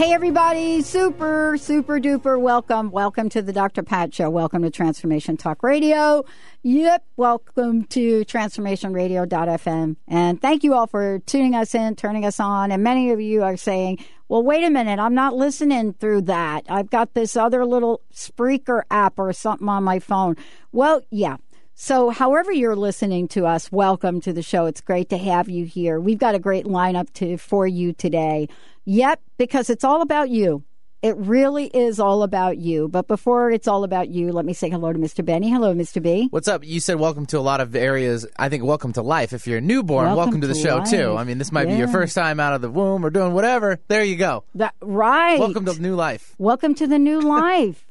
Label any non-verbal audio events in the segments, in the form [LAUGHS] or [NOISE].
Hey, everybody, super, super duper welcome. Welcome to the Dr. Pat Show. Welcome to Transformation Talk Radio. Yep, welcome to transformationradio.fm. And thank you all for tuning us in, turning us on. And many of you are saying, well, wait a minute, I'm not listening through that. I've got this other little Spreaker app or something on my phone. Well, yeah. So, however you're listening to us, welcome to the show. It's great to have you here. We've got a great lineup to for you today. Yep, because it's all about you. It really is all about you. But before it's all about you, let me say hello to Mr. Benny. Hello, Mr. B. What's up? You said welcome to a lot of areas. I think welcome to life. If you're a newborn, welcome, welcome to the show life. too. I mean, this might yeah. be your first time out of the womb or doing whatever. There you go. That right. Welcome to new life. Welcome to the new life.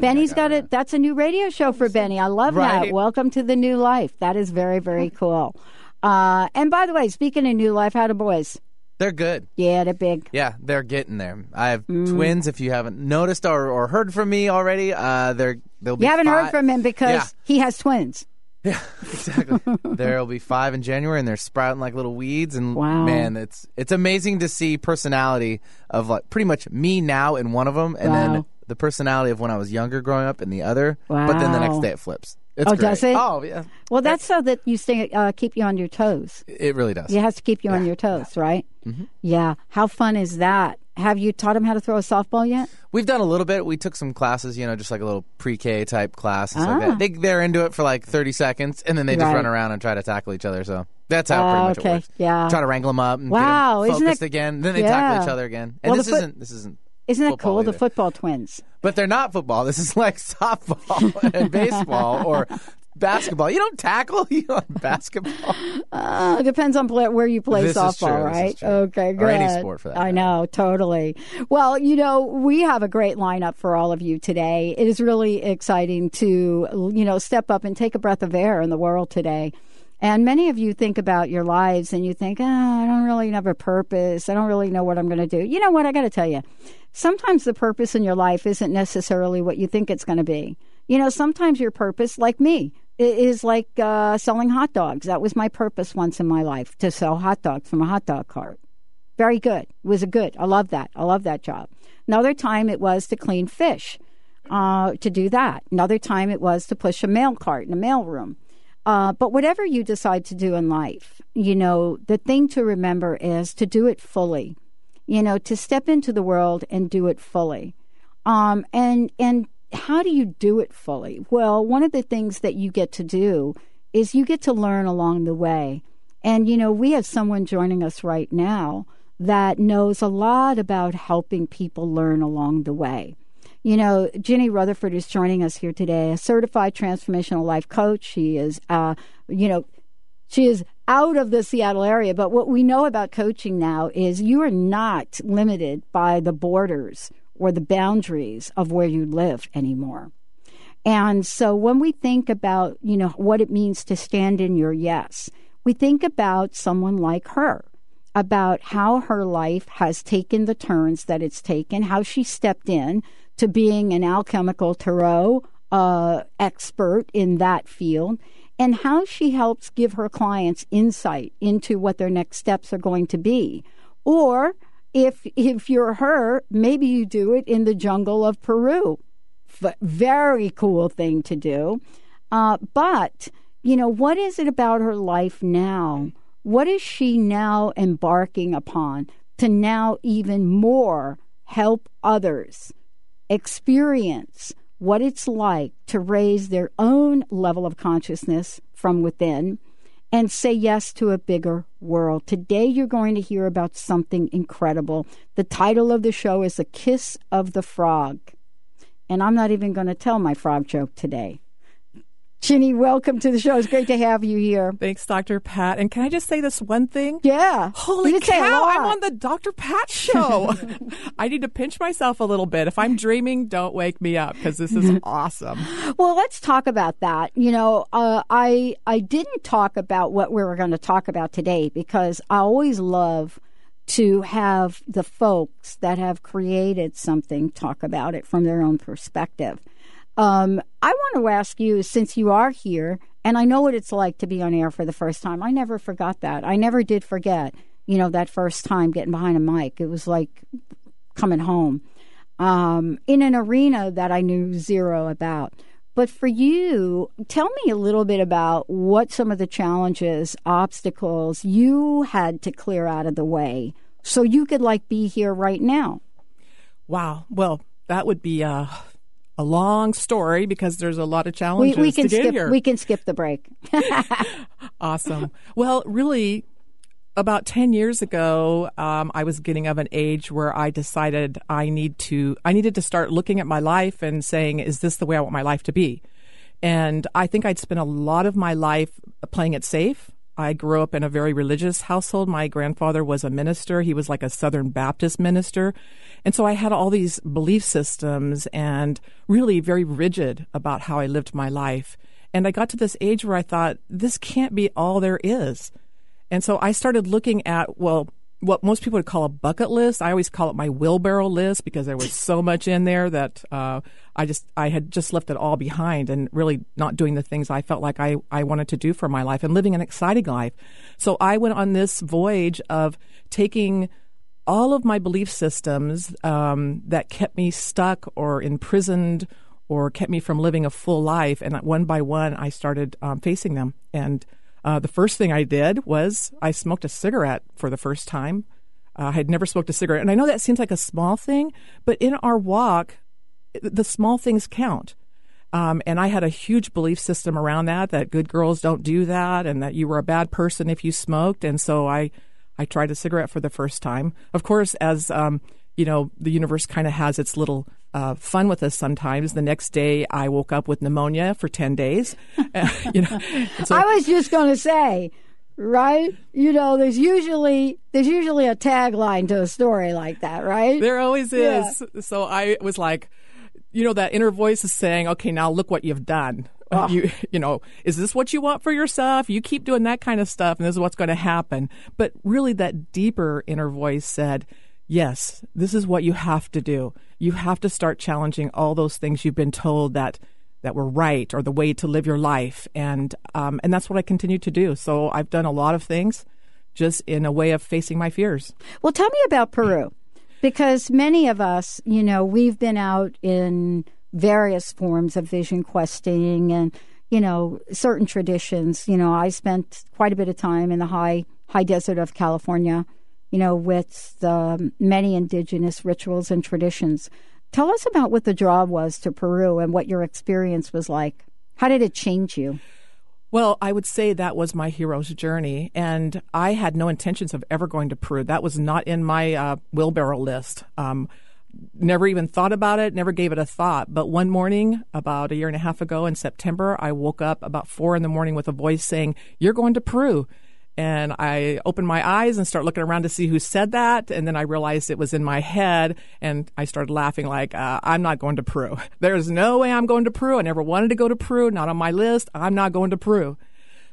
Benny's got it. it. That's a new radio show for Benny. I love Right. that. Welcome to the new life. That is very, very [LAUGHS] cool. Uh, and by the way, speaking of new life, how the boys? They're good. Yeah, they're big. Yeah, they're getting there. I have Mm. twins. If you haven't noticed or, or heard from me already, uh, they're they'll be. You haven't heard from him because Yeah. he has twins. [LAUGHS] Yeah, exactly. [LAUGHS] There'll be five in January, and they're sprouting like little weeds. And Wow. man, it's it's amazing to see personality of like pretty much me now in one of them, and then Wow. The personality of when I was younger growing up and the other. But then the next day it flips. It's Oh, great. does it? Oh, yeah. Well, that's so that you stay, uh, keep you on your toes. It really does. It has to keep you on your toes, right? Mm-hmm. Yeah. How fun is that? Have you taught him how to throw a softball yet? We've done a little bit. We took some classes, you know, just like a little pre-K type class. And stuff like Ah. that. They they're into it for like thirty seconds, and then they just Right. run around and try to tackle each other. So that's how pretty Oh, much okay. it works. Yeah. Try to wrangle them up and Wow, get them isn't focused that- again. Then they Yeah. tackle each other again. And Well, this foot- isn't this isn't Isn't that cool? The football twins. But they're not football. This is like [LAUGHS] softball and baseball or basketball. You don't tackle [LAUGHS] you on basketball. Uh, depends on play, where you play This is softball, true, this is right? Okay, good. Or any sport for that I matter. know, totally. Well, you know, we have a great lineup for all of you today. It is really exciting to, you know, step up and take a breath of air in the world today. And many of you think about your lives and you think, oh, I don't really have a purpose. I don't really know what I'm going to do. You know what? I got to tell you, sometimes the purpose in your life isn't necessarily what you think it's going to be. You know, sometimes your purpose, like me, is like uh, selling hot dogs. That was my purpose once in my life to sell hot dogs from a hot dog cart. Very good. It was a good. I love that. I love that job. Another time it was to clean fish, uh, to do that. Another time it was to push a mail cart in a mail room. Uh, but whatever you decide to do in life, you know, the thing to remember is to do it fully. You know, to step into the world and do it fully. Um, and and how do you do it fully? Well, one of the things that you get to do is you get to learn along the way. And you know, we have someone joining us right now that knows a lot about helping people learn along the way. You know, Ginny Rutherford is joining us here today, a certified transformational life coach. She is, uh, you know, she is out of the Seattle area. But what we know about coaching now is you are not limited by the borders or the boundaries of where you live anymore. And so when we think about, you know, what it means to stand in your yes, we think about someone like her, about how her life has taken the turns that it's taken, how she stepped in to being an alchemical tarot uh, expert in that field, and how she helps give her clients insight into what their next steps are going to be. Or if if you're her, maybe you do it in the jungle of Peru. F- very cool thing to do. Uh, but you know, what is it about her life now? What is she now embarking upon to now even more help others experience what it's like to raise their own level of consciousness from within and say yes to a bigger world. Today, you're going to hear about something incredible. The title of the show is The Kiss of the Frog. And I'm not even going to tell my frog joke today. Ginny, welcome to the show. It's great to have you here. Thanks, Dr. Pat. And can I just say this one thing? Yeah. Holy cow, I'm on the Dr. Pat show. [LAUGHS] I need to pinch myself a little bit. If I'm dreaming, don't wake me up because this is [LAUGHS] awesome. Well, let's talk about that. You know, uh, I I didn't talk about what we were going to talk about today because I always love to have the folks that have created something talk about it from their own perspective. Um, I want to ask you, since you are here, and I know what it's like to be on air for the first time. I never forgot that. I never did forget, you know, that first time getting behind a mic. It was like coming home um, in an arena that I knew zero about. But for you, tell me a little bit about what some of the challenges, obstacles you had to clear out of the way so you could like be here right now. Wow. Well, that would be uh, a long story because there's a lot of challenges we, we can to get skip, here. We can skip the break. [LAUGHS] awesome. Well, really, about 10 years ago, um, I was getting of an age where I decided I need to, I needed to start looking at my life and saying, is this the way I want my life to be? And I think I'd spent a lot of my life playing it safe. I grew up in a very religious household. My grandfather was a minister. He was like a Southern Baptist minister. And so I had all these belief systems and really very rigid about how I lived my life. And I got to this age where I thought, this can't be all there is. And so I started looking at, well, what most people would call a bucket list. I always call it my wheelbarrow list because there was [LAUGHS] so much in there that uh, I just I had just left it all behind and really not doing the things I felt like I, I wanted to do for my life and living an exciting life. So I went on this voyage of taking all of my belief systems um, that kept me stuck or imprisoned or kept me from living a full life, and one by one I started um, facing them and uh, the first thing I did was I smoked a cigarette for the first time. Uh, I had never smoked a cigarette. And I know that seems like a small thing, but in our walk, the small things count. Um, and I had a huge belief system around that, that good girls don't do that and that you were a bad person if you smoked. And so I, I tried a cigarette for the first time. Of course, as, um, you know, the universe kind of has its little uh, fun with us sometimes. The next day, I woke up with pneumonia for ten days. [LAUGHS] you know, so, I was just going to say, right? You know, there's usually there's usually a tagline to a story like that, right? There always is. Yeah. So I was like, you know, that inner voice is saying, "Okay, now look what you've done." Oh. You, you know, is this what you want for yourself? You keep doing that kind of stuff, and this is what's going to happen. But really, that deeper inner voice said, yes, this is what you have to do. You have to start challenging all those things you've been told that that were right or the way to live your life, and um, and that's what I continue to do. So I've done a lot of things, just in a way of facing my fears. Well, tell me about Peru, because many of us, you know, we've been out in various forms of vision questing and you know certain traditions. You know, I spent quite a bit of time in the high high desert of California you know, with the many indigenous rituals and traditions. Tell us about what the draw was to Peru and what your experience was like. How did it change you? Well, I would say that was my hero's journey, and I had no intentions of ever going to Peru. That was not in my uh, wheelbarrow list. Um, never even thought about it, never gave it a thought. But one morning, about a year and a half ago in September, I woke up about four in the morning with a voice saying, You're going to Peru. And I opened my eyes and start looking around to see who said that. And then I realized it was in my head. And I started laughing like, uh, I'm not going to Peru. [LAUGHS] There's no way I'm going to Peru. I never wanted to go to Peru, not on my list. I'm not going to Peru.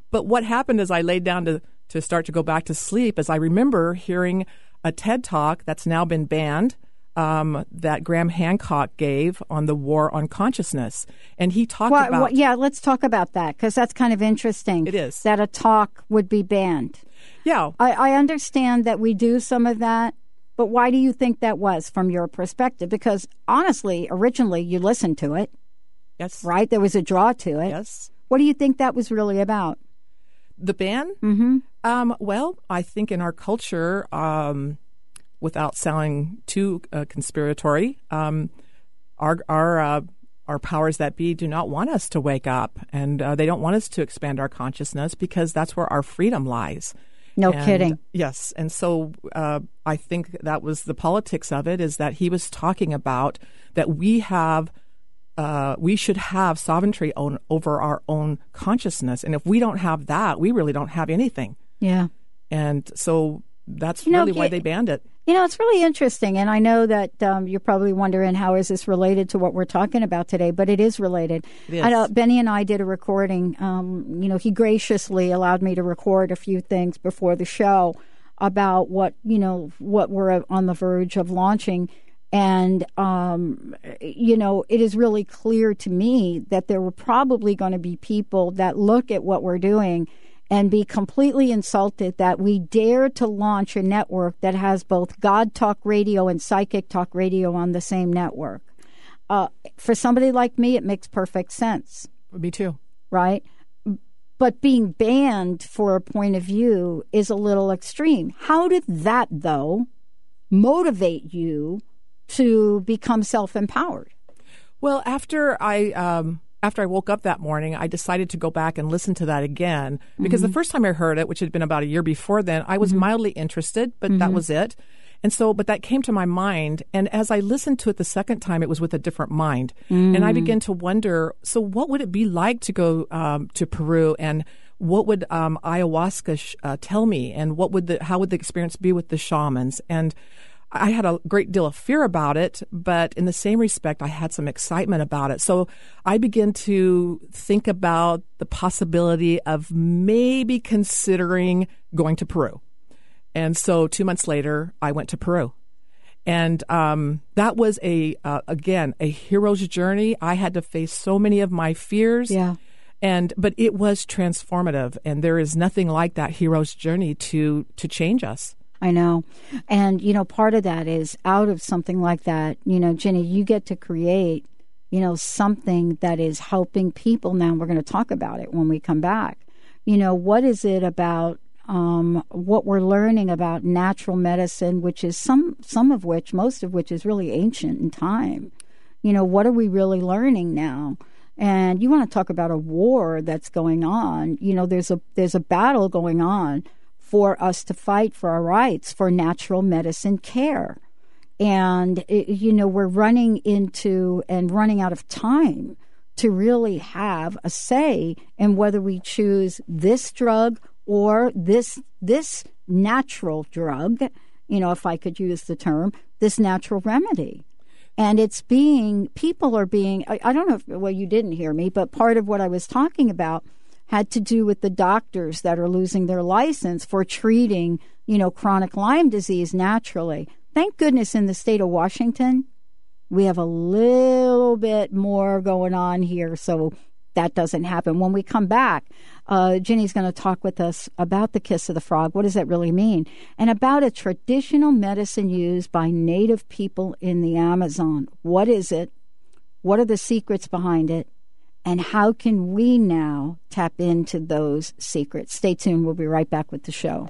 But what happened as I laid down to, to start to go back to sleep is I remember hearing a TED talk that's now been banned um, that Graham Hancock gave on the war on consciousness, and he talked well, about. Well, yeah, let's talk about that because that's kind of interesting. It is that a talk would be banned. Yeah, I, I understand that we do some of that, but why do you think that was from your perspective? Because honestly, originally you listened to it. Yes. Right. There was a draw to it. Yes. What do you think that was really about? The ban? Mm-hmm. Um, well, I think in our culture, um, without sounding too uh, conspiratory, um, our our uh, our powers that be do not want us to wake up, and uh, they don't want us to expand our consciousness because that's where our freedom lies. No And, kidding. Yes, and so uh, I think that was the politics of it. Is that he was talking about that we have. Uh, we should have sovereignty on, over our own consciousness, and if we don't have that, we really don't have anything. Yeah. And so that's You know, really why they banned it. You know, it's really interesting, and I know that um, you're probably wondering how is this related to what we're talking about today, but it is related. Is. I know Benny and I did a recording. Um, you know, he graciously allowed me to record a few things before the show about what you know what we're on the verge of launching, and um, you know, it is really clear to me that there were probably going to be people that look at what we're doing and be completely insulted that we dare to launch a network that has both God Talk Radio and Psychic Talk Radio on the same network. Uh, for somebody like me, it makes perfect sense, Me too. right? But being banned for a point of view is a little extreme. How did that, though, motivate you to become self empowered? Well, after I um, after I woke up that morning, I decided to go back and listen to that again because the first time I heard it, which had been about a year before then, I was mildly interested, but that was it. And so, but that came to my mind. And as I listened to it the second time, it was with a different mind. And I began to wonder so, what would it be like to go um, to Peru? And what would um, ayahuasca sh- uh, tell me? And what would the, how would the experience be with the shamans? And I had a great deal of fear about it, but in the same respect, I had some excitement about it. So I began to think about the possibility of maybe considering going to Peru. And so two months later, I went to Peru. And um, that was a uh, again a hero's journey. I had to face so many of my fears. Yeah. And but it was transformative, and there is nothing like that hero's journey to to change us. I know. And, you know, part of that is out of something like that, you know, Ginny, you get to create, you know, something that is helping people. Now, we're going to talk about it when we come back. You know, what is it about um, what we're learning about natural medicine, which is some, some of which, most of which is really ancient in time? You know, what are we really learning now? And you want to talk about a war that's going on. You know, there's a there's a battle going on for us to fight for our rights for natural medicine care. And, you know, we're running into and running out of time to really have a say in whether we choose this drug or this this natural drug, you know, if I could use the term, this natural remedy. And it's being, people are being, I, I don't know if, well, you didn't hear me, but part of what I was talking about had to do with the doctors that are losing their license for treating, you know, chronic Lyme disease naturally. Thank goodness in the state of Washington, we have a little bit more going on here, so that doesn't happen. When we come back, uh, Ginny's going to talk with us about the kiss of the frog. What does that really mean? And about a traditional medicine used by native people in the Amazon. What is it? What are the secrets behind it? And how can we now tap into those secrets? Stay tuned. We'll be right back with the show.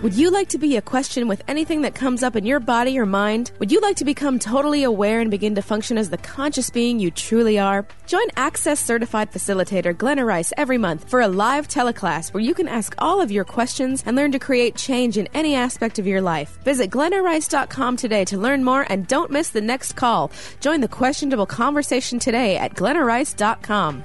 Would you like to be a question with anything that comes up in your body or mind? Would you like to become totally aware and begin to function as the conscious being you truly are? Join Access Certified Facilitator Glenna Rice every month for a live teleclass where you can ask all of your questions and learn to create change in any aspect of your life. Visit glennarice.com today to learn more and don't miss the next call. Join the questionable conversation today at glennarice.com.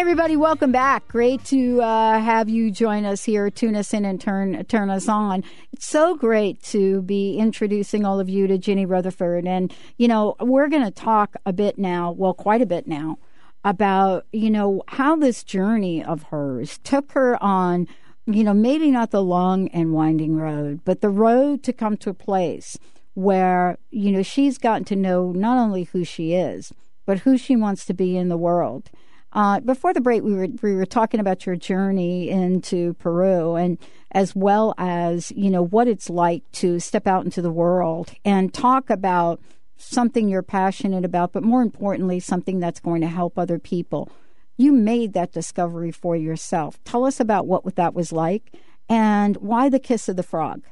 Everybody, welcome back. Great to uh, have you join us here, tune us in, and turn turn us on. It's so great to be introducing all of you to Ginny Rutherford, and you know we're going to talk a bit now, well, quite a bit now, about you know how this journey of hers took her on, you know maybe not the long and winding road, but the road to come to a place where you know she's gotten to know not only who she is, but who she wants to be in the world. Uh, before the break, we were we were talking about your journey into Peru, and as well as you know what it's like to step out into the world and talk about something you're passionate about, but more importantly, something that's going to help other people. You made that discovery for yourself. Tell us about what that was like, and why the kiss of the frog.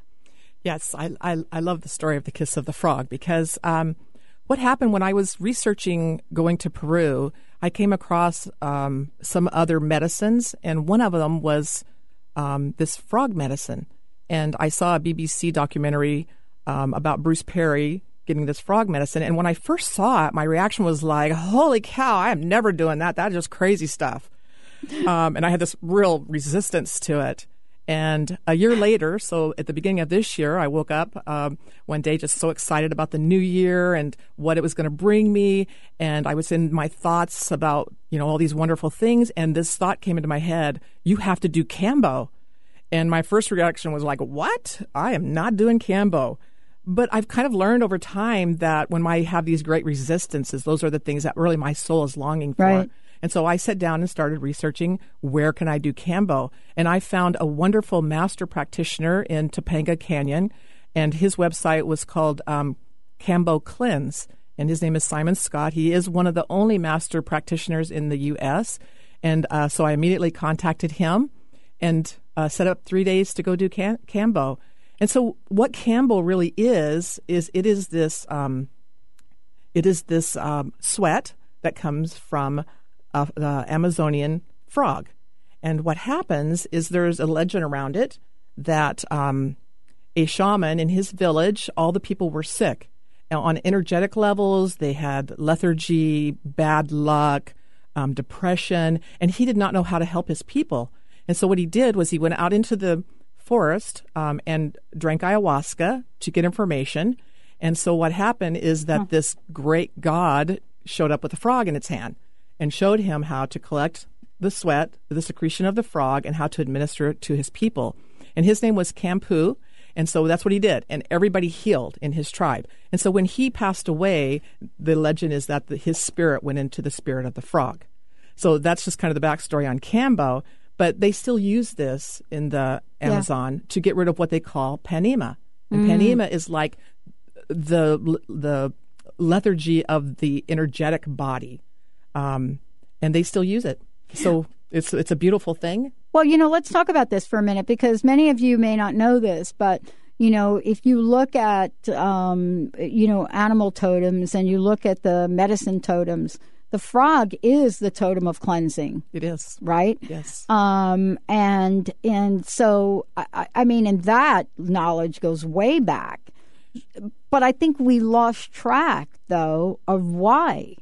Yes, I, I, I love the story of the kiss of the frog because um, what happened when I was researching going to Peru, I came across um, some other medicines, and one of them was um, this frog medicine. And I saw a BBC documentary um, about Bruce Parry getting this frog medicine. And when I first saw it, my reaction was like, holy cow, I am never doing that. That's just crazy stuff. [LAUGHS] Um, and I had this real resistance to it. And a year later, so at the beginning of this year, I woke up um, one day just so excited about the new year and what it was going to bring me. And I was in my thoughts about, you know, all these wonderful things. And this thought came into my head you have to do Kambo. And my first reaction was like, what? I am not doing Kambo. But I've kind of learned over time that when I have these great resistances, those are the things that really my soul is longing for. Right. And so I sat down and started researching where can I do Kambo. And I found a wonderful master practitioner in Topanga Canyon, and his website was called um, Kambo Cleanse. And his name is Simon Scott. He is one of the only master practitioners in the U.S. And uh, so I immediately contacted him and uh, set up three days to go do cam- Kambo. And so what Kambo really is is it is this um, it is this um, sweat that comes from uh, the Amazonian frog. And what happens is there's a legend around it that um, a shaman in his village, all the people were sick. Now, on energetic levels, they had lethargy, bad luck, um, depression, and he did not know how to help his people. And so what he did was he went out into the forest um, and drank ayahuasca to get information. And so what happened is that this great god showed up with a frog in its hand and showed him how to collect the sweat, the secretion of the frog, and how to administer it to his people. and his name was Kampu. And so that's what he did, and everybody healed in his tribe. And so when he passed away, the legend is that the, his spirit went into the spirit of the frog. So that's just kind of the backstory on Kambo. But they still use this in the Yeah. Amazon to get rid of what they call panema. And Mm. panema is like the the lethargy of the energetic body, um, and they still use it. So it's it's a beautiful thing. Well, you know, let's talk about this for a minute because many of you may not know this, but you know, if you look at um, you know animal totems and you look at the medicine totems, the frog is the totem of cleansing, It is right? yes. Um, and and so I- I, I mean, and that knowledge goes way back. But I think we lost track though of why,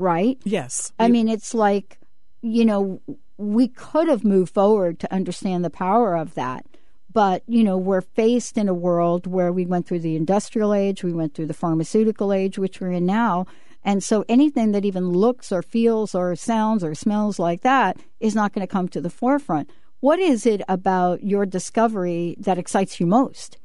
right? Yes. I mean, it's like, you know, we could have moved forward to understand the power of that. But, you know, we're faced in a world where we went through the industrial age, we went through the pharmaceutical age, which we're in now. And so anything that even looks or feels or sounds or smells like that is not going to come to the forefront. What is it about your discovery that excites you most?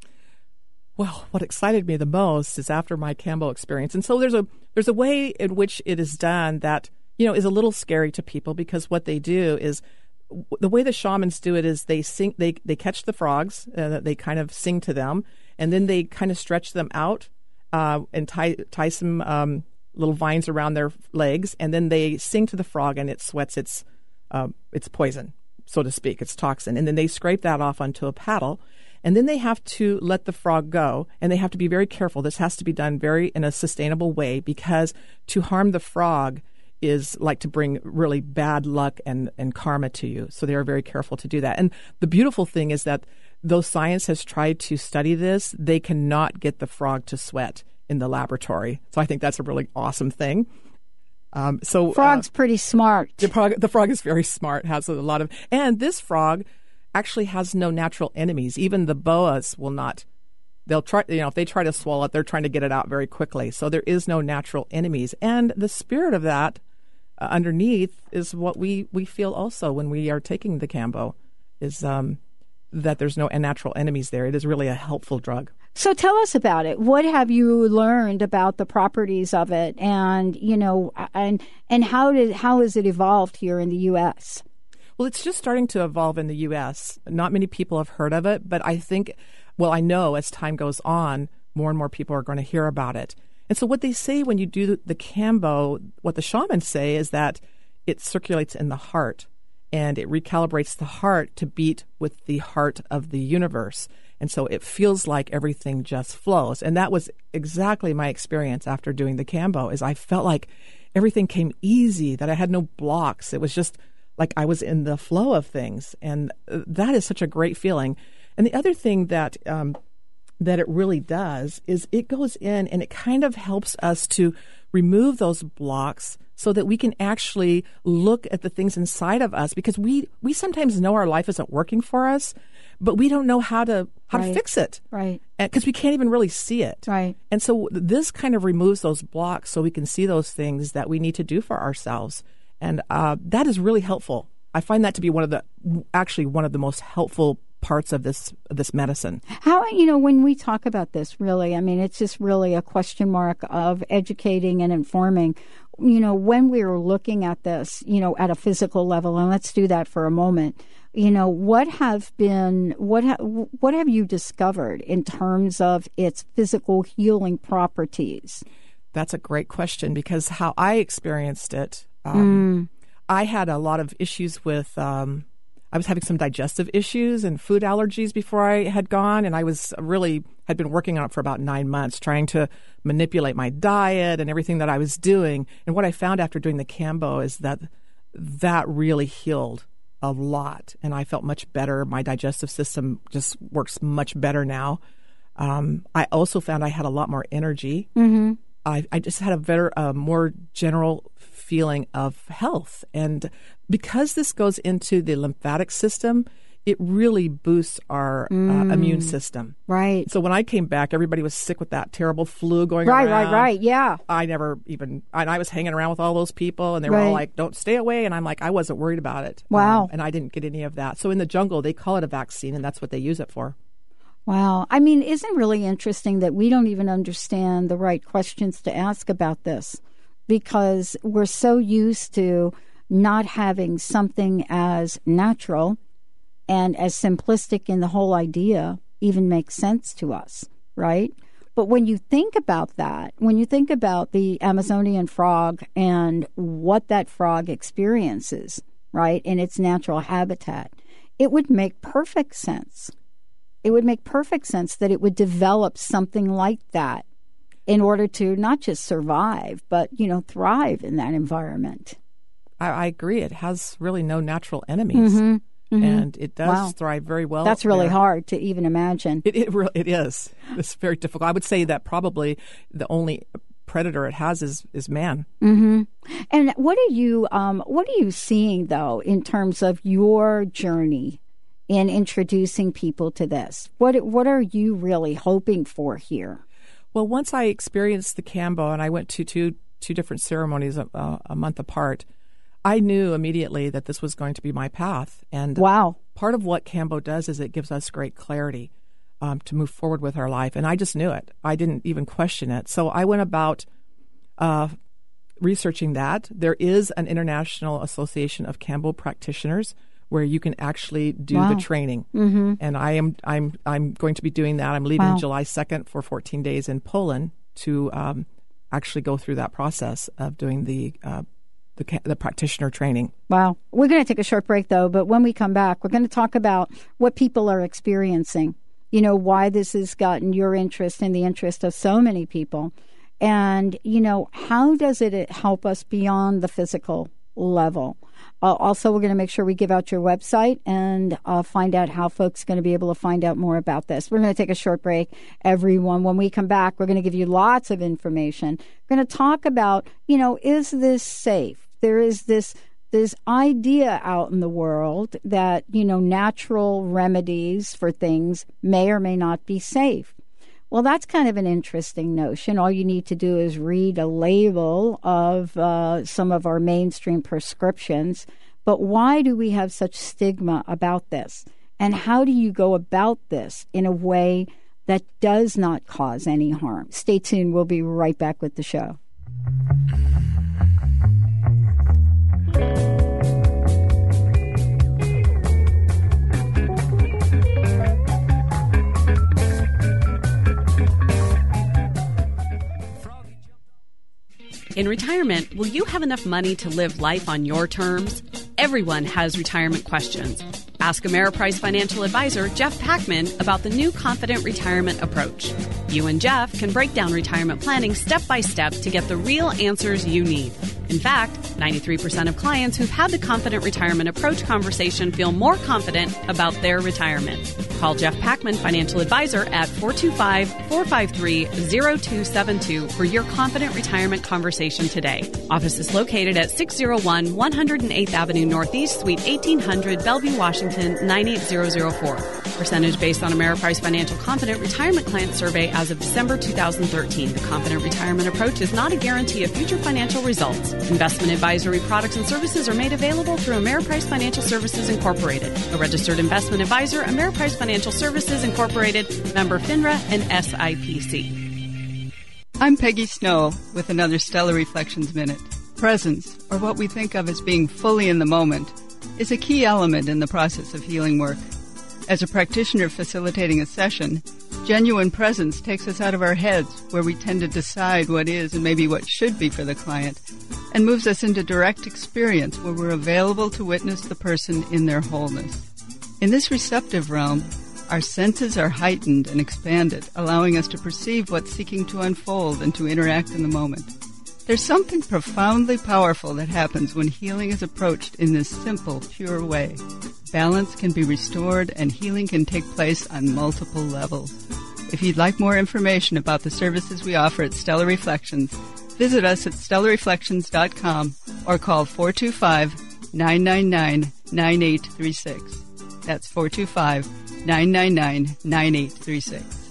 Well, what excited me the most is after my Kambo experience, and so there's a there's a way in which it is done that you know is a little scary to people because what they do is the way the shamans do it is they sing they they catch the frogs uh, they kind of sing to them and then they kind of stretch them out uh, and tie tie some um, little vines around their legs and then they sing to the frog and it sweats its uh, its poison so to speak its toxin. And then they scrape that off onto a paddle and then they have to let the frog go and they have to be very careful. This has to be done very in a sustainable way because to harm the frog is like to bring really bad luck and, and karma to you. So they are very careful to do that. And the beautiful thing is that though science has tried to study this they cannot get the frog to sweat in the laboratory. So i think that's a really awesome thing. Um, so uh, Frog's pretty smart. the frog, the frog is very smart, has a lot of, and this frog actually has no natural enemies. Even the boas will not. They'll try, you know, if they try to swallow it, they're trying to get it out very quickly. So there is no natural enemies, and the spirit of that uh, underneath is what we we feel also when we are taking the kambo, is um, that there's no natural enemies there. It is really a helpful drug. So tell us about it. What have you learned about the properties of it, and you know, and and how did how has it evolved here in the U.S.? Well, it's just starting to evolve in the U.S. Not many people have heard of it, but I think, well, I know as time goes on, more and more people are going to hear about it. And so, what they say when you do the kambo, what the shamans say is that it circulates in the heart and it recalibrates the heart to beat with the heart of the universe. And so it feels like everything just flows. And that was exactly my experience after doing the kambo is I felt like everything came easy, that I had no blocks. It was just like I was in the flow of things. And uh, that is such a great feeling. And the other thing that um, that it really does is it goes in and it kind of helps us to remove those blocks so that we can actually look at the things inside of us because we we sometimes know our life isn't working for us but we don't know how to how to fix it Right. because we can't even really see it Right. and so this kind of removes those blocks so we can see those things that we need to do for ourselves and uh, that is really helpful i find that to be one of the actually one of the most helpful parts of this this medicine How you know when we talk about this? Really, I mean, it's just really a question mark of educating and informing. You know, when we are looking at this, you know, at a physical level, and let's do that for a moment. You know, what have been what ha- what have you discovered in terms of its physical healing properties? That's a great question because how I experienced it, um, I had a lot of issues with. Um, I was having some digestive issues and food allergies before I had gone, and I was really had been working on it for about nine months, trying to manipulate my diet and everything that I was doing. And what I found after doing the Kambo is that that really healed a lot, and I felt much better. My digestive system just works much better now. Um, I also found I had a lot more energy. Mm-hmm. I, I just had a better, uh, more general feeling of health. And because this goes into the lymphatic system, it really boosts our Mm. uh, immune system. Right. So when I came back, everybody was sick with that terrible flu going Right, around. right, right. Right. Yeah. I never even, and I was hanging around with all those people, and they were all like, "Don't stay away," and I'm like, I wasn't worried about it. Wow. Um, and I didn't get any of that. So in the jungle, they call it a vaccine, and that's what they use it for. Wow. I mean, isn't it really interesting that we don't even understand the right questions to ask about this because we're so used to not having something as natural and as simplistic in the whole idea even make sense to us, right? But when you think about that, when you think about the Amazonian frog and what that frog experiences, right, in its natural habitat, it would make perfect sense it would make perfect sense that it would develop something like that in order to not just survive, but, you know, thrive in that environment. I, I agree. It has really no natural enemies, Mhm, mhm. and it does Wow. thrive very well. That's really there. hard to even imagine. It it, re- it is. It's very difficult. I would say that probably the only predator it has is is man. hmm And what are you um, what are you seeing though in terms of your journey in introducing people to this? What what are you really hoping for here? Well, once I experienced the Kambo and I went to two two different ceremonies a, a, month apart, I knew immediately that this was going to be my path. And wow, part of what Kambo does is it gives us great clarity um, to move forward with our life, and I just knew it. I didn't even question it. So I went about uh, researching that. There is an international association of Kambo practitioners where you can actually do Wow. the training. Mhm. And I am I'm I'm going to be doing that. I'm leaving Wow. July 2nd for 14 days in Poland to um, actually go through that process of doing the uh, the, the practitioner training. Wow. We're going to take a short break, though, but when we come back, we're going to talk about what people are experiencing, you know, why this has gotten your interest and the interest of so many people. And, you know, how does it help us beyond the physical level? Also, we're going to make sure we give out your website and uh, find out how folks are going to be able to find out more about this. We're going to take a short break, everyone. When we come back, we're going to give you lots of information. We're going to talk about, you know, is this safe? There is this this idea out in the world that you know natural remedies for things may or may not be safe. Well, that's kind of an interesting notion. All you need to do is read a label of uh, some of our mainstream prescriptions. But why do we have such stigma about this? And how do you go about this in a way that does not cause any harm? Stay tuned. We'll be right back with the show. In retirement, will you have enough money to live life on your terms? Everyone has retirement questions. Ask Ameriprise financial advisor Jeff Packman about the new Confident Retirement Approach. You and Jeff can break down retirement planning step by step to get the real answers you need. In fact, 93% of clients who've had the Confident Retirement Approach conversation feel more confident about their retirement. Call Jeff Packman, financial advisor, at 425 453 0272 for your Confident Retirement conversation today. Office is located at 601 108th Avenue Northeast, Suite 1800, Bellevue, Washington 98004. Percentage based on Ameriprise Financial Confident Retirement Client Survey as of December 2013. The Confident Retirement Approach is not a guarantee of future financial results. Investment advisory products and services are made available through Ameriprise Financial Services Incorporated, a registered investment advisor, Ameriprise Financial Services Incorporated, member FINRA and SIPC. I'm Peggy Snow with another Stellar Reflections Minute. Presence, or what we think of as being fully in the moment, is a key element in the process of healing work. As a practitioner facilitating a session, genuine presence takes us out of our heads where we tend to decide what is and maybe what should be for the client, and moves us into direct experience where we're available to witness the person in their wholeness. In this receptive realm, our senses are heightened and expanded, allowing us to perceive what's seeking to unfold and to interact in the moment. There's something profoundly powerful that happens when healing is approached in this simple, pure way. Balance can be restored and healing can take place on multiple levels. If you'd like more information about the services we offer at Stellar Reflections, visit us at stellarreflections.com or call 425 999 9836. That's 425 999 9836.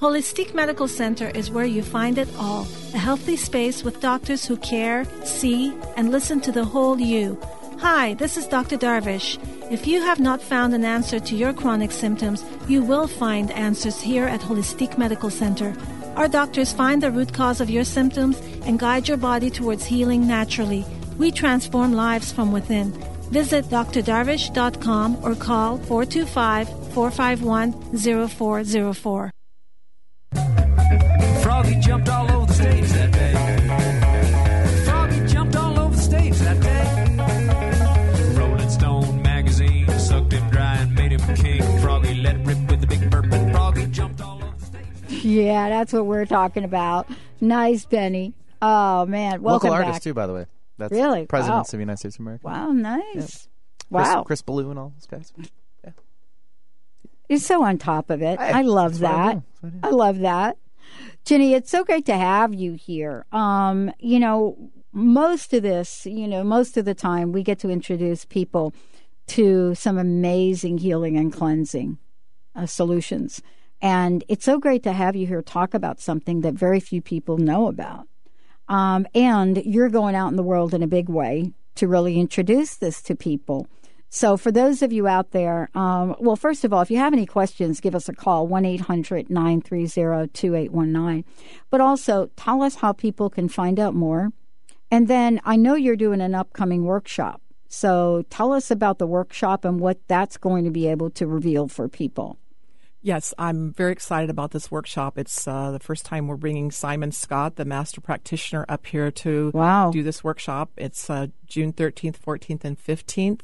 Holistic Medical Center is where you find it all a healthy space with doctors who care, see, and listen to the whole you. Hi, this is Dr. Darvish. If you have not found an answer to your chronic symptoms, you will find answers here at Holistic Medical Center. Our doctors find the root cause of your symptoms and guide your body towards healing naturally. We transform lives from within. Visit drdarvish.com or call 425 451 0404. Froggy jumped all over the stage that day. Yeah, that's what we're talking about. Nice, Benny. Oh man, welcome Local back. artist too, by the way. That's Really? Presidents Wow. of the United States of America. Wow, nice. Chris, Wow, Chris Ballou and all those guys. Yeah. He's so on top of it. Hey, I love I that. what I love that. Ginny, it's so great to have you here. Um, you know, most of this, you know, most of the time we get to introduce people to some amazing healing and cleansing uh, solutions. And it's so great to have you here talk about something that very few people know about. Um, and you're going out in the world in a big way to really introduce this to people. So, for those of you out there, um, well, first of all, if you have any questions, give us a call 1 800 930 2819. But also, tell us how people can find out more. And then I know you're doing an upcoming workshop. So, tell us about the workshop and what that's going to be able to reveal for people. Yes, I'm very excited about this workshop. It's uh, the first time we're bringing Simon Scott, the master practitioner, up here to Wow. do this workshop. It's uh, June 13th, 14th, and 15th,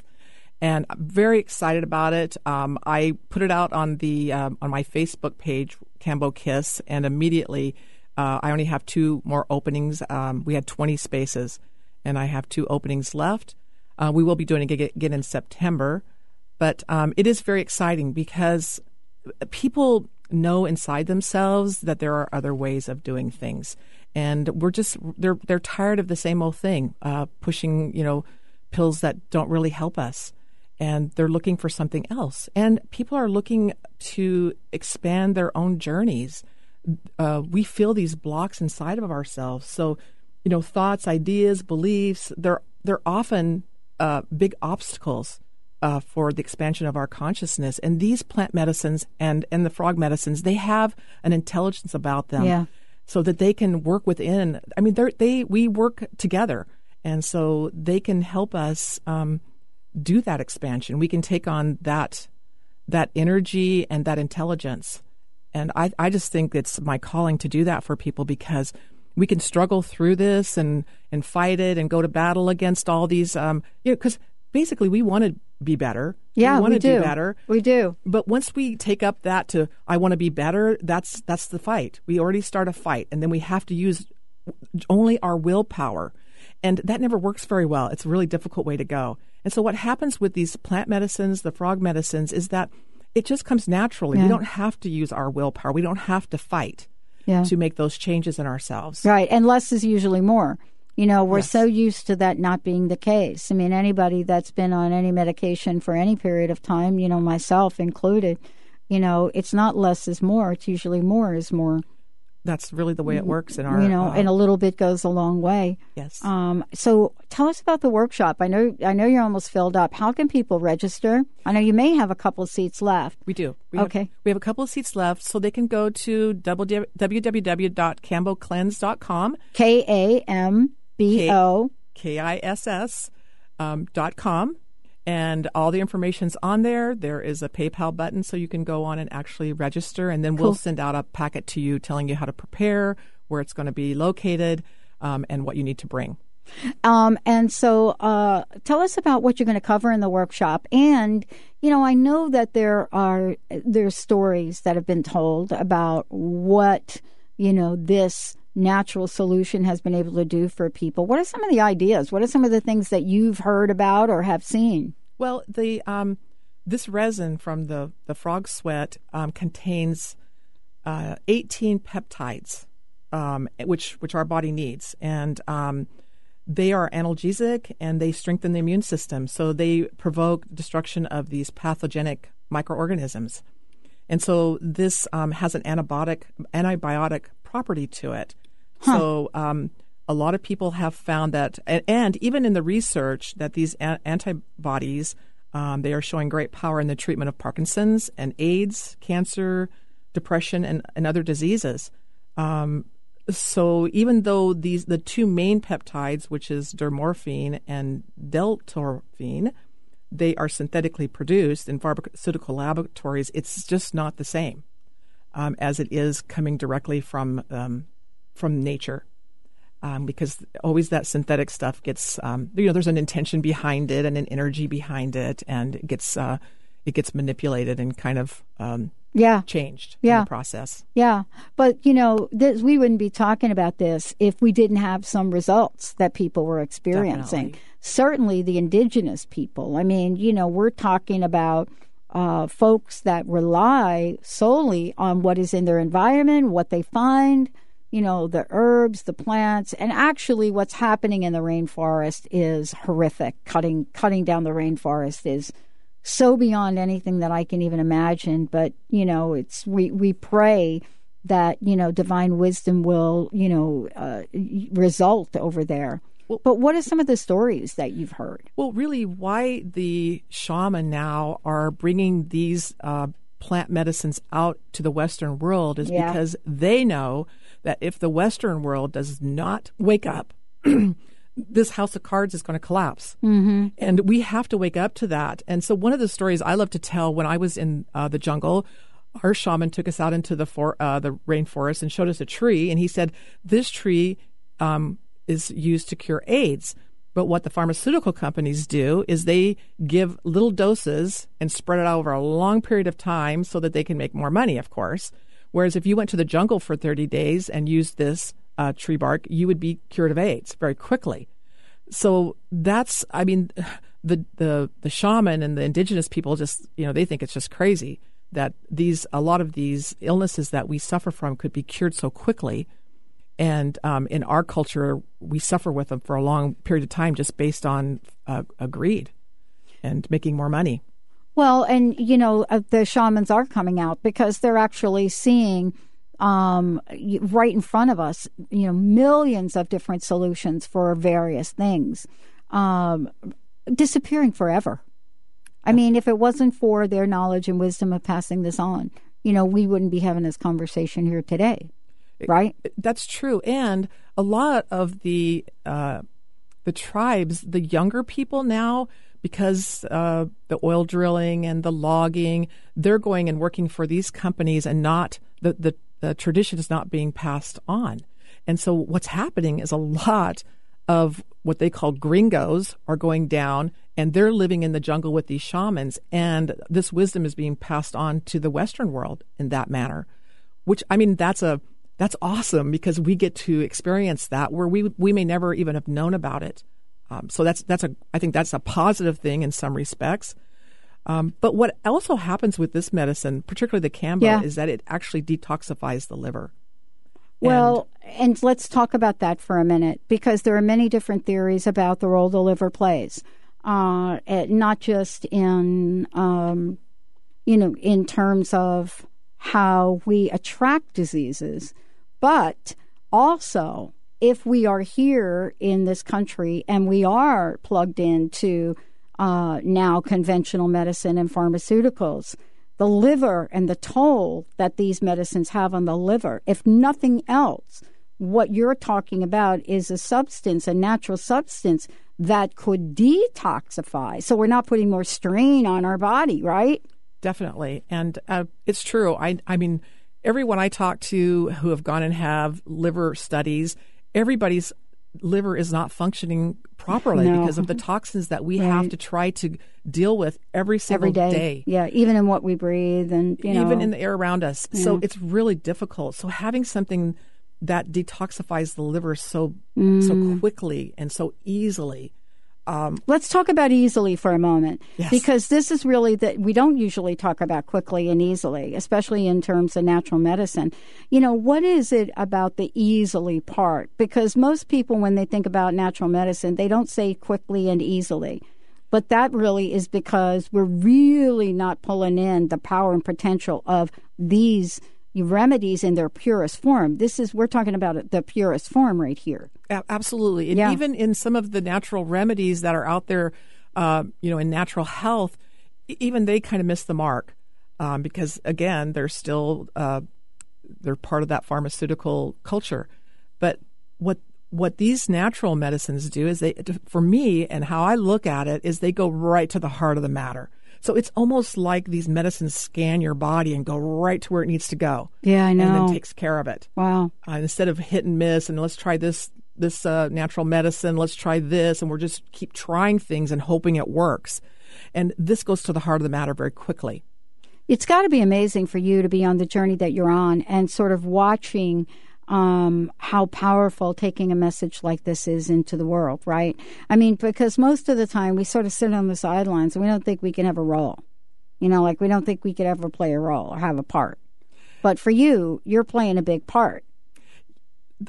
and I'm very excited about it. Um, I put it out on the um, on my Facebook page, Kambo Kiss, and immediately uh, I only have two more openings. Um, we had 20 spaces, and I have two openings left. Uh, we will be doing it again in September, but um, it is very exciting because people know inside themselves that there are other ways of doing things. And we're just they're they're tired of the same old thing uh, pushing you know pills that don't really help us. And they're looking for something else. And people are looking to expand their own journeys. Uh, we feel these blocks inside of ourselves. So you know thoughts ideas beliefs they're they're often uh, big obstacles uh, for the expansion of our consciousness. And these plant medicines and, and the frog medicines, they have an intelligence about them Yeah. so that they can work within. I mean, they're, they we work together. And so they can help us um, do that expansion. We can take on that that energy and that intelligence. And I, I just think it's my calling to do that for people because we can struggle through this and, and fight it and go to battle against all these, um, you know, because basically we want to be better. Yeah, we want to do do. better. We do. But once we take up that to I want to be better, that's that's the fight. We already start a fight, and then we have to use only our willpower, and that never works very well. It's a really difficult way to go. And so what happens with these plant medicines, the frog medicines, is that it just comes naturally. Yeah. We don't have to use our willpower. We don't have to fight Yeah. to make those changes in ourselves. Right. And less is usually more. You know, we're Yes. so used to that not being the case. I mean, anybody that's been on any medication for any period of time, you know, myself included, you know, it's not less is more. It's usually more is more. That's really the way it works in our. you know, uh, and a little bit goes a long way. Yes. Um, so tell us about the workshop. I know, I know you're almost filled up. How can people register? I know you may have a couple of seats left. We do. We Okay. Have, we have a couple of seats left, so they can go to www- www.kambocleanse.com. K A M B O. K I S S um, dot com. And all the information's on there. There is a PayPal button, so you can go on and actually register. And then we'll send out a packet to you telling you how to prepare, where it's going to be located, um, and what you need to bring. Um, and so, uh, tell us about what you're going to cover in the workshop. And you know, I know that there are there's stories that have been told about what you know this natural solution has been able to do for people. What are some of the ideas? What are some of the things that you've heard about or have seen? Well, the um, this resin from the the frog sweat um, contains uh, 18 peptides, um, which which our body needs, and um, they are analgesic and they strengthen the immune system. So they provoke destruction of these pathogenic microorganisms. And so this um, has an antibiotic antibiotic property to it. So um, a lot of people have found that, and, and even in the research, that these a- antibodies um, they are showing great power in the treatment of Parkinson's and AIDS, cancer, depression, and, and other diseases. Um, so even though these the two main peptides, which is dermorphin and deltorphin, they are synthetically produced in pharmaceutical laboratories, it's just not the same um, as it is coming directly from um, from nature. Um, because always that synthetic stuff gets, um, you know, there's an intention behind it and an energy behind it, and it gets uh, it gets manipulated and kind of um, Yeah. changed in Yeah. the process. Yeah, but you know, this, we wouldn't be talking about this if we didn't have some results that people were experiencing. Definitely. Certainly, the indigenous people. I mean, you know, we're talking about uh, folks that rely solely on what is in their environment, what they find. You know, the herbs, the plants, and actually, what's happening in the rainforest is horrific. Cutting cutting down the rainforest is so beyond anything that I can even imagine. But you know, it's we we pray that you know divine wisdom will you know uh, result over there. but what are some of the stories that you've heard? Well, really, why the shaman now are bringing these uh, plant medicines out to the Western world is Yeah. because they know that if the Western world does not wake up, [CLEARS THROAT] this house of cards is going to collapse. Mm-hmm. And we have to wake up to that. And so, one of the stories I love to tell when I was in uh, the jungle, our shaman took us out into the for, uh, the rainforest and showed us a tree, and he said, "This tree um, is used to cure AIDS." But what the pharmaceutical companies do is they give little doses and spread it out over a long period of time so that they can make more money, of course. Whereas if you went to the jungle for 30 days and used this uh, tree bark, you would be cured of AIDS very quickly. So that's, I mean, [SIGHS] the the the shaman and the indigenous people just, you know, they think it's just crazy that these a lot of these illnesses that we suffer from could be cured so quickly. And um, in our culture, we suffer with them for a long period of time just based on uh, greed and making more money. Well, and you know, uh, the shamans are coming out because they're actually seeing um, right in front of us, you know, millions of different solutions for various things um, disappearing forever. I mean, if it wasn't for their knowledge and wisdom of passing this on, you know, we wouldn't be having this conversation here today, right? That's true, and a lot of the uh, the tribes, the younger people now, because uh, the oil drilling and the logging, they're going and working for these companies, and not the the, the tradition is not being passed on. And so, what's happening is a lot of what they call gringos are going down and they're living in the jungle with these shamans and this wisdom is being passed on to the western world in that manner which i mean that's a that's awesome because we get to experience that where we we may never even have known about it um, so that's that's a i think that's a positive thing in some respects. Um, but what also happens with this medicine particularly the kambo Yeah. is that it actually detoxifies the liver. Well, and let's talk about that for a minute because there are many different theories about the role the liver plays, uh, not just in, um, you know, in terms of how we attract diseases, but also if we are here in this country and we are plugged into uh, now conventional medicine and pharmaceuticals the liver and the toll that these medicines have on the liver. If nothing else, what you're talking about is a substance, a natural substance that could detoxify. So we're not putting more strain on our body, right? Definitely, and uh, it's true. I I mean, everyone I talk to who have gone and have liver studies, everybody's liver is not functioning properly No. because of the toxins that we have to try to deal with every single Every day. Yeah, even in what we breathe and, you know. even in the air around us. So it's really difficult. So having something that detoxifies the liver so so Mm. quickly and so easily, um, Let's talk about easily for a moment, Yes. because this is really that we don't usually talk about quickly and easily, especially in terms of natural medicine. You know, what is it about the easily part? Because most people, when they think about natural medicine, they don't say quickly and easily. But that really is because we're really not pulling in the power and potential of these remedies in their purest form. This is, we're talking about the purest form right here. Absolutely. And Yeah. even in some of the natural remedies that are out there, uh, you know, in natural health, even they kind of miss the mark um, because, again, they're still uh, they're part of that pharmaceutical culture. But what what these natural medicines do is they, for me, and how I look at it, is they go right to the heart of the matter. So it's almost like these medicines scan your body and go right to where it needs to go. Yeah, I know. And then takes care of it Wow. uh, instead of hit and miss and let's try this this uh, natural medicine let's try this and we're just keep trying things and hoping it works and this goes to the heart of the matter very quickly It's got to be amazing for you to be on the journey that you're on and sort of watching um, how powerful taking a message like this is into the world, right? I mean, because most of the time we sort of sit on the sidelines and we don't think we can have a role. You know, like we don't think we could ever play a role or have a part. But for you, you're playing a big part.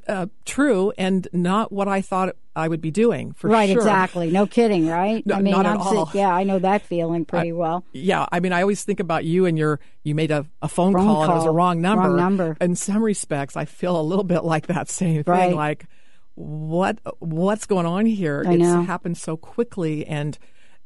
Uh, true and not what i thought i would be doing for sure. right, sure exactly. No kidding, right? No, I mean, not at I'm all. yeah, I know that feeling pretty well. yeah i mean i always think about you and your you made a, a phone, Phone call, and it was a wrong number Wrong number. in some respects i feel a little bit like that [LAUGHS] same thing Right. like what what's going on here I it's know. happened so quickly and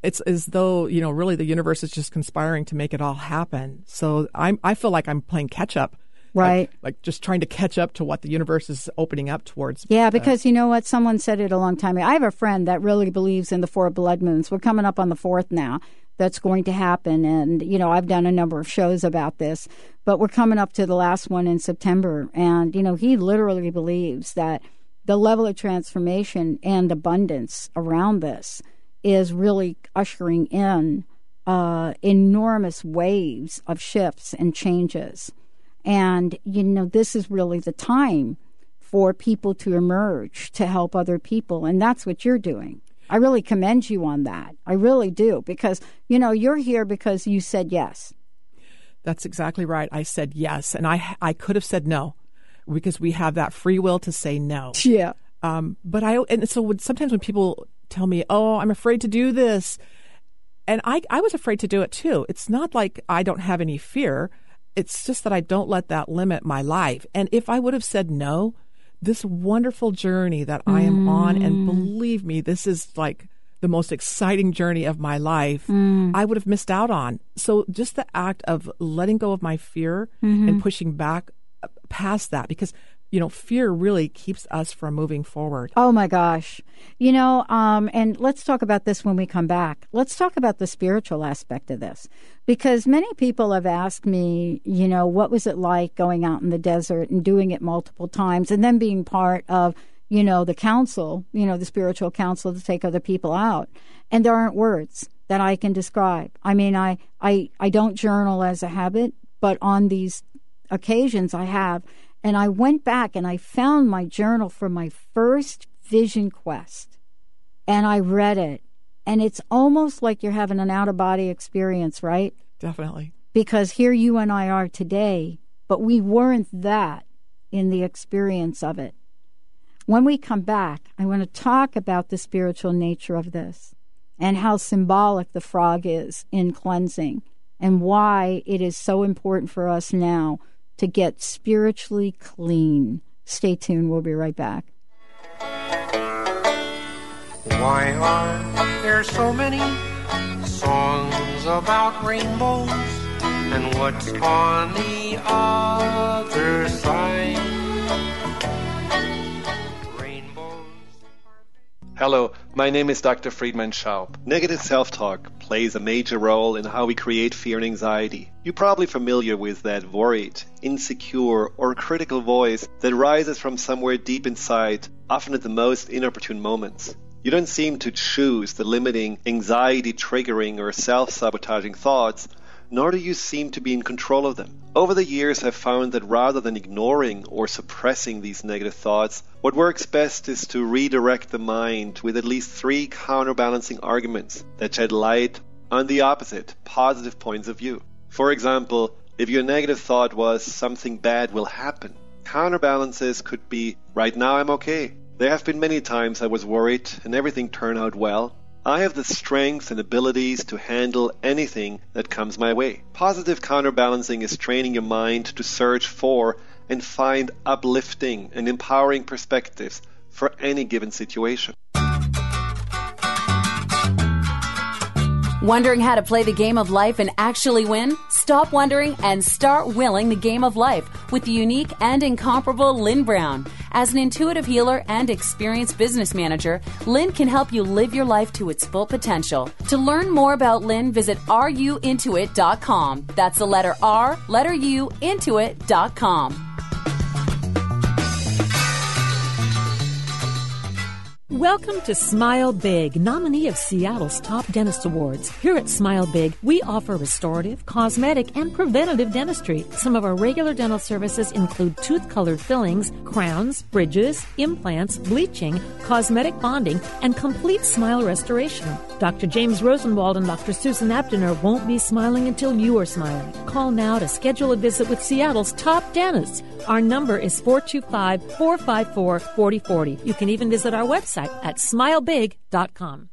it's as though you know really the universe is just conspiring to make it all happen so i'm i feel like i'm playing catch up Right. like, like just trying to catch up to what the universe is opening up towards Yeah, Uh, because you know what? Someone said it a long time ago. I have a friend that really believes in the four blood moons. We're coming up on the fourth now. That's going to happen. And, you know, I've done a number of shows about this, but we're coming up to the last one in September. And, you know, he literally believes that the level of transformation and abundance around this is really ushering in uh, enormous waves of shifts and changes. And, you know, this is really the time for people to emerge to help other people. And that's what you're doing. I really commend you on that. I really do. Because, you know, you're here because you said yes. That's exactly right. I said yes, and I I could have said no, because we have that free will to say no. Yeah. Um, but I and so when, sometimes when people tell me, "Oh, I'm afraid to do this," and I I was afraid to do it too. It's not like I don't have any fear. It's just that I don't let that limit my life. And if I would have said no, this wonderful journey that I am on, and believe me, this is like the most exciting journey of my life, I would have missed out on. So just the act of letting go of my fear and pushing back uh, past that, because you know, fear really keeps us from moving forward. Oh my gosh. You know, um, and let's talk about this when we come back. Let's talk about the spiritual aspect of this. Because many people have asked me, you know, what was it like going out in the desert and doing it multiple times and then being part of, you know, the council, you know, the spiritual council to take other people out. And there aren't words that I can describe. I mean, I, I, I don't journal as a habit, but on these occasions I have. And I went back and I found my journal from my first vision quest and I read it. And it's almost like you're having an out of body experience, right? Definitely. Because here you and I are today, but we weren't that in the experience of it. When we come back, I want to talk about the spiritual nature of this and how symbolic the frog is in cleansing and why it is so important for us now to get spiritually clean. Stay tuned. We'll be right back. Why are there so many songs about rainbows? And what's on the other side? Hello, my name is Dr. Friedemann Schaub. Negative self talk plays a major role in how we create fear and anxiety. You're probably familiar with that worried, insecure, or critical voice that rises from somewhere deep inside, often at the most inopportune moments. You don't seem to choose the limiting, anxiety triggering, or self sabotaging thoughts, nor do you seem to be in control of them. Over the years, I've found that rather than ignoring or suppressing these negative thoughts, What works best is to redirect the mind with at least three counterbalancing arguments that shed light on the opposite, positive points of view. For example, if your negative thought was something bad will happen, counterbalances could be right now I'm okay. There have been many times I was worried and everything turned out well. I have the strength and abilities to handle anything that comes my way. Positive counterbalancing is training your mind to search for and find uplifting and empowering perspectives for any given situation. Wondering how to play the game of life and actually win? Stop wondering and start willing the game of life with the unique and incomparable Lynn Brown. As an intuitive healer and experienced business manager, Lynn can help you live your life to its full potential. To learn more about Lynn, visit ruintuit.com. That's the letter R, letter U, intuit.com. Welcome to Smile Big, nominee of Seattle's Top Dentist Awards. Here at Smile Big, we offer restorative, cosmetic, and preventative dentistry. Some of our regular dental services include tooth colored fillings, crowns, bridges, implants, bleaching, cosmetic bonding, and complete smile restoration. Dr. James Rosenwald and Dr. Susan Abdiner won't be smiling until you are smiling. Call now to schedule a visit with Seattle's top dentists. Our number is 425 454 4040. You can even visit our website at smilebig.com.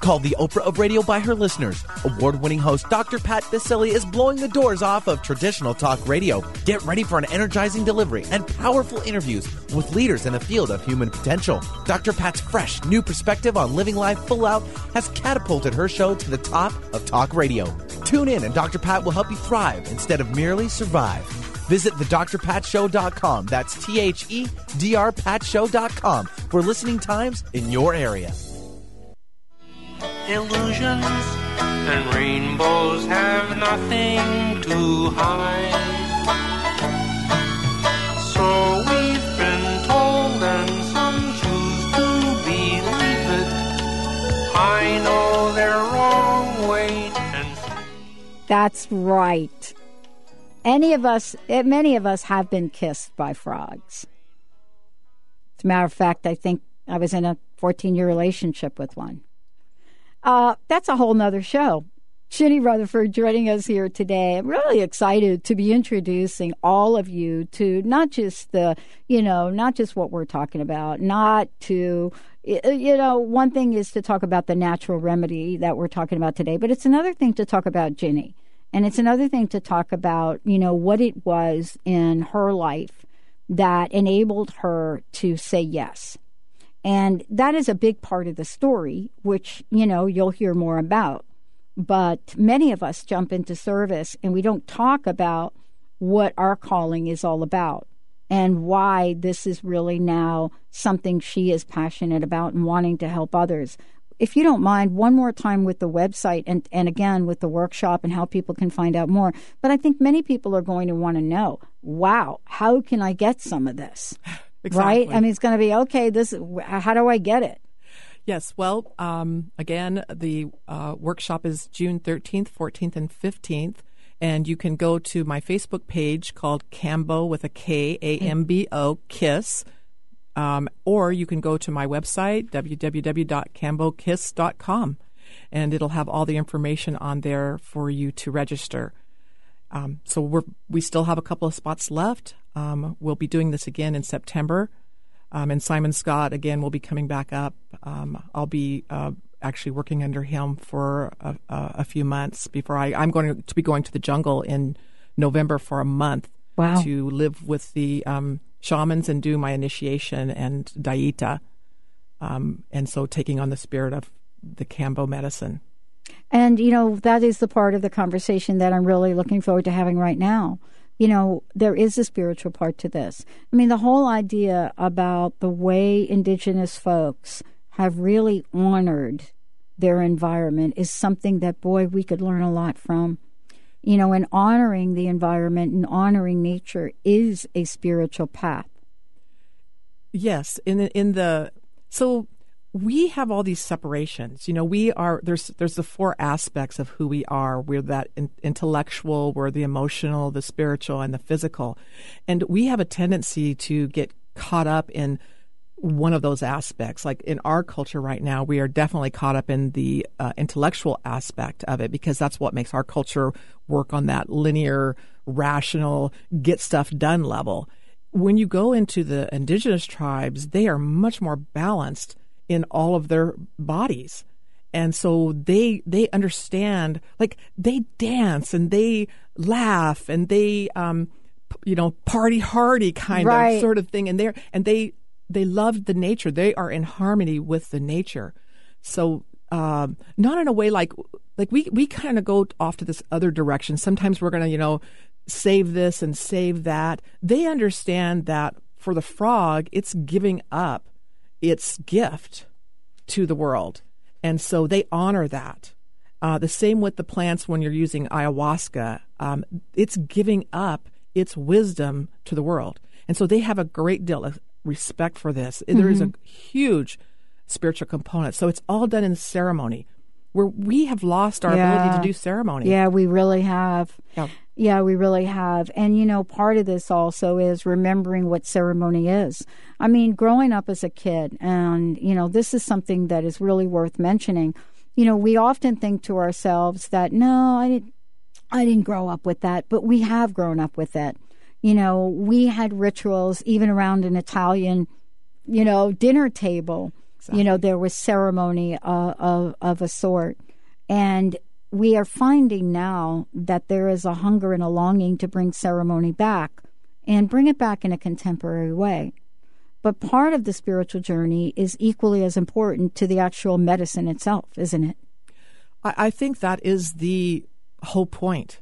Called the Oprah of Radio by her listeners, award winning host Dr. Pat Baccili is blowing the doors off of traditional talk radio. Get ready for an energizing delivery and powerful interviews with leaders in the field of human potential. Dr. Pat's fresh, new perspective on living life full out has catapulted her show to the top of talk radio. Tune in, and Dr. Pat will help you thrive instead of merely survive. Visit thedrpatshow.com. That's T H E D R patshow.com for listening times in your area. illusions and rainbows have nothing to hide. So we've been told, and some choose to believe it. I know they're wrong. Wait and That's right. Any of us, eh, many of us have been kissed by frogs. As a matter of fact, I think I was in a 14 year relationship with one. Uh, that's a whole nother show. Ginny Rutherford joining us here today. I'm really excited to be introducing all of you to not just the, you know, not just what we're talking about, not to, you know, one thing is to talk about the natural remedy that we're talking about today, but it's another thing to talk about Ginny. And it's another thing to talk about, you know, what it was in her life that enabled her to say yes. And that is a big part of the story, which, you know, you'll hear more about. But many of us jump into service and we don't talk about what our calling is all about and why this is really now something she is passionate about and wanting to help others. If you don't mind, one more time with the website and, and again with the workshop and how people can find out more. But I think many people are going to want to know wow, how can I get some of this? [SIGHS] Right? I mean, it's going to be okay, this, how do I get it? Yes. Well, um, again, the uh, workshop is June 13th, 14th, and 15th. And you can go to my Facebook page called Kambo with a K, A M B O, KISS. Um, or you can go to my website, www.kambokiss.com, and it'll have all the information on there for you to register. Um, so we're, we still have a couple of spots left. Um, we'll be doing this again in September. Um, and Simon Scott, again, will be coming back up. Um, I'll be uh, actually working under him for a, a, a few months before I, I'm going to be going to the jungle in November for a month Wow. to live with the um, shamans and do my initiation and dieta. Um, and so taking on the spirit of the Kambo medicine. And, you know, that is the part of the conversation that I'm really looking forward to having right now. You know, there is a spiritual part to this. I mean, the whole idea about the way indigenous folks have really honored their environment is something that, boy, we could learn a lot from. You know, and honoring the environment and honoring nature is a spiritual path. Yes, in the, in the so we have all these separations. You know, we are there's there's the four aspects of who we are. We're that in, intellectual, we're the emotional, the spiritual, and the physical, and we have a tendency to get caught up in one of those aspects. Like in our culture right now, we are definitely caught up in the uh, intellectual aspect of it because that's what makes our culture work on that linear, rational, get stuff done level. When you go into the indigenous tribes, they are much more balanced in all of their bodies. And so they they understand like they dance and they laugh and they um you know party hardy kind Right. of sort of thing and they and they they love the nature. They are in harmony with the nature. So um not in a way like like we we kind of go off to this other direction. Sometimes we're to you know save this and save that. They understand that for the frog it's giving up its gift to the world. And so they honor that. Uh, the same with the plants when you're using ayahuasca. Um, it's giving up its wisdom to the world. And so they have a great deal of respect for this. There is a Mhm. huge spiritual component. So it's all done in ceremony where we have lost our ability to do ceremony. Yeah, we really have. Yeah. Yeah, we really have. And, you know, part of this also is remembering what ceremony is. I mean, growing up as a kid, and, you know, this is something that is really worth mentioning. You know, we often think to ourselves that, no, I didn't. I didn't grow up with that, but we have grown up with it. You know, we had rituals even around an Italian, you know, dinner table. You know, there was ceremony uh, of of a sort, and we are finding now that there is a hunger and a longing to bring ceremony back, and bring it back in a contemporary way. But part of the spiritual journey is equally as important to the actual medicine itself, isn't it? I, I think that is the whole point.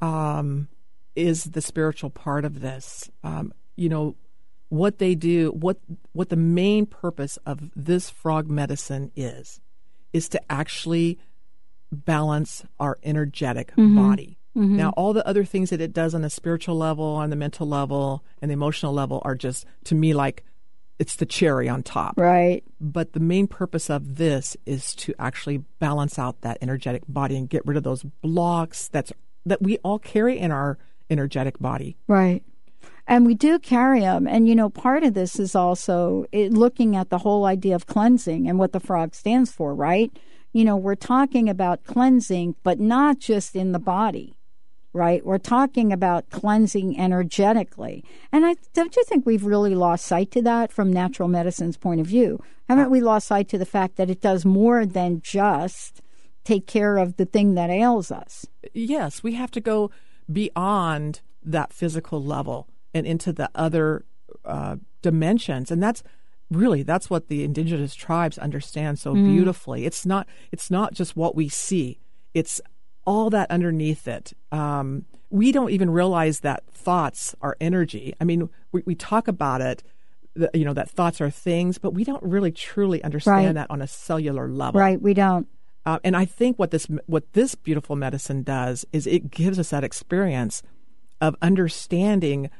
Um, is the spiritual part of this? Um, you know, what they do, what what the main purpose of this frog medicine is, is to actually balance our energetic Mhm. body. Mhm. Now, all the other things that it does on the spiritual level, on the mental level, and the emotional level are just to me like it's the cherry on top. Right. But the main purpose of this is to actually balance out that energetic body and get rid of those blocks that's that we all carry in our energetic body. Right. And we do carry them. And, you know, part of this is also it, looking at the whole idea of cleansing and what the frog stands for, right? You know, we're talking about cleansing, but not just in the body, right? We're talking about cleansing energetically. And I don't you think we've really lost sight to that from natural medicine's point of view? Haven't we lost sight to the fact that it does more than just take care of the thing that ails us? Yes, we have to go beyond that physical level and into the other uh, dimensions, and that's really that's what the indigenous tribes understand so Mm. beautifully. It's not it's not just what we see; it's all that underneath it. Um, we don't even realize that thoughts are energy. I mean, we, we talk about it. The, you know that thoughts are things, but we don't really truly understand Right. that on a cellular level. Right, we don't. Uh, and I think what this what this beautiful medicine does is it gives us that experience of understanding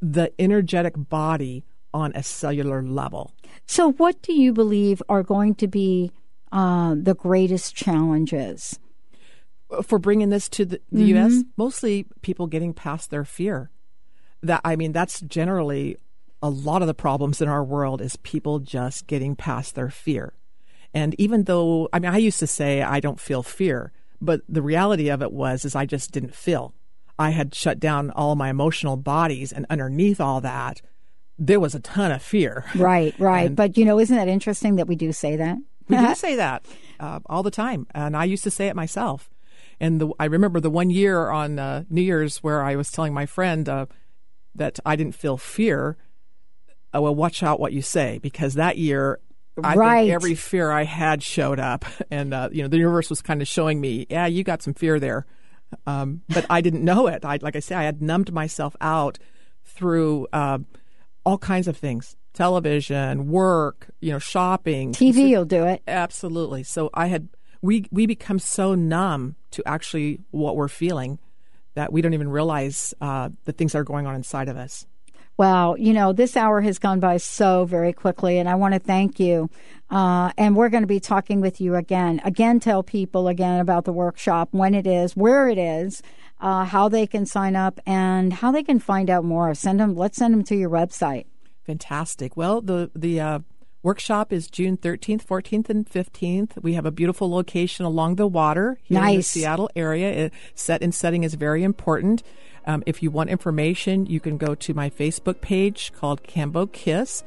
the energetic body on a cellular level. So, what do you believe are going to be uh, the greatest challenges? For bringing this to the, the U.S., Mhm. mostly people getting past their fear. That I mean, that's generally a lot of the problems in our world is people just getting past their fear. And even though I mean, I used to say I don't feel fear, but the reality of it was is I just didn't feel. I had shut down all my emotional bodies, and underneath all that, there was a ton of fear. Right, right. And- but, you know, isn't that interesting that we do say that? We do [LAUGHS] say that uh, all the time, and I used to say it myself. And the, I remember the one year on uh, New Year's where I was telling my friend uh, that I didn't feel fear. Uh, well, watch out what you say because that year, I Right. think every fear I had showed up, and uh, you know the universe was kind of showing me, yeah, you got some fear there, um, but I didn't know it. I, like I say, I had numbed myself out through uh, all kinds of things television work you know shopping TV will do it. absolutely so i had we we become so numb to actually what we're feeling that we don't even realize uh, the things that are going on inside of us Wow, you know, this hour has gone by so very quickly, and I want to thank you. Uh, and we're going to be talking with you again. Again, tell people again about the workshop, when it is, where it is, uh, how they can sign up, and how they can find out more. Send them. Let's send them to your website. Fantastic. Well, the the uh, workshop is June 13th, 14th, and 15th. We have a beautiful location along the water here in the Seattle area. It, set and setting is very important. Um, if you want information, you can go to my Facebook page called Kambo Kiss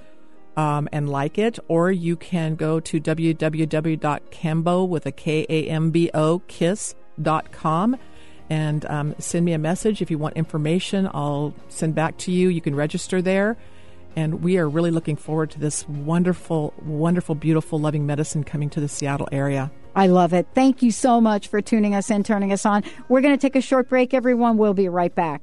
um, and like it, or you can go to www.kambo with a K A M B O kiss.com and um, send me a message if you want information. I'll send back to you. You can register there. And we are really looking forward to this wonderful, wonderful, beautiful, loving medicine coming to the Seattle area. I love it. Thank you so much for tuning us in, turning us on. We're going to take a short break, everyone. We'll be right back.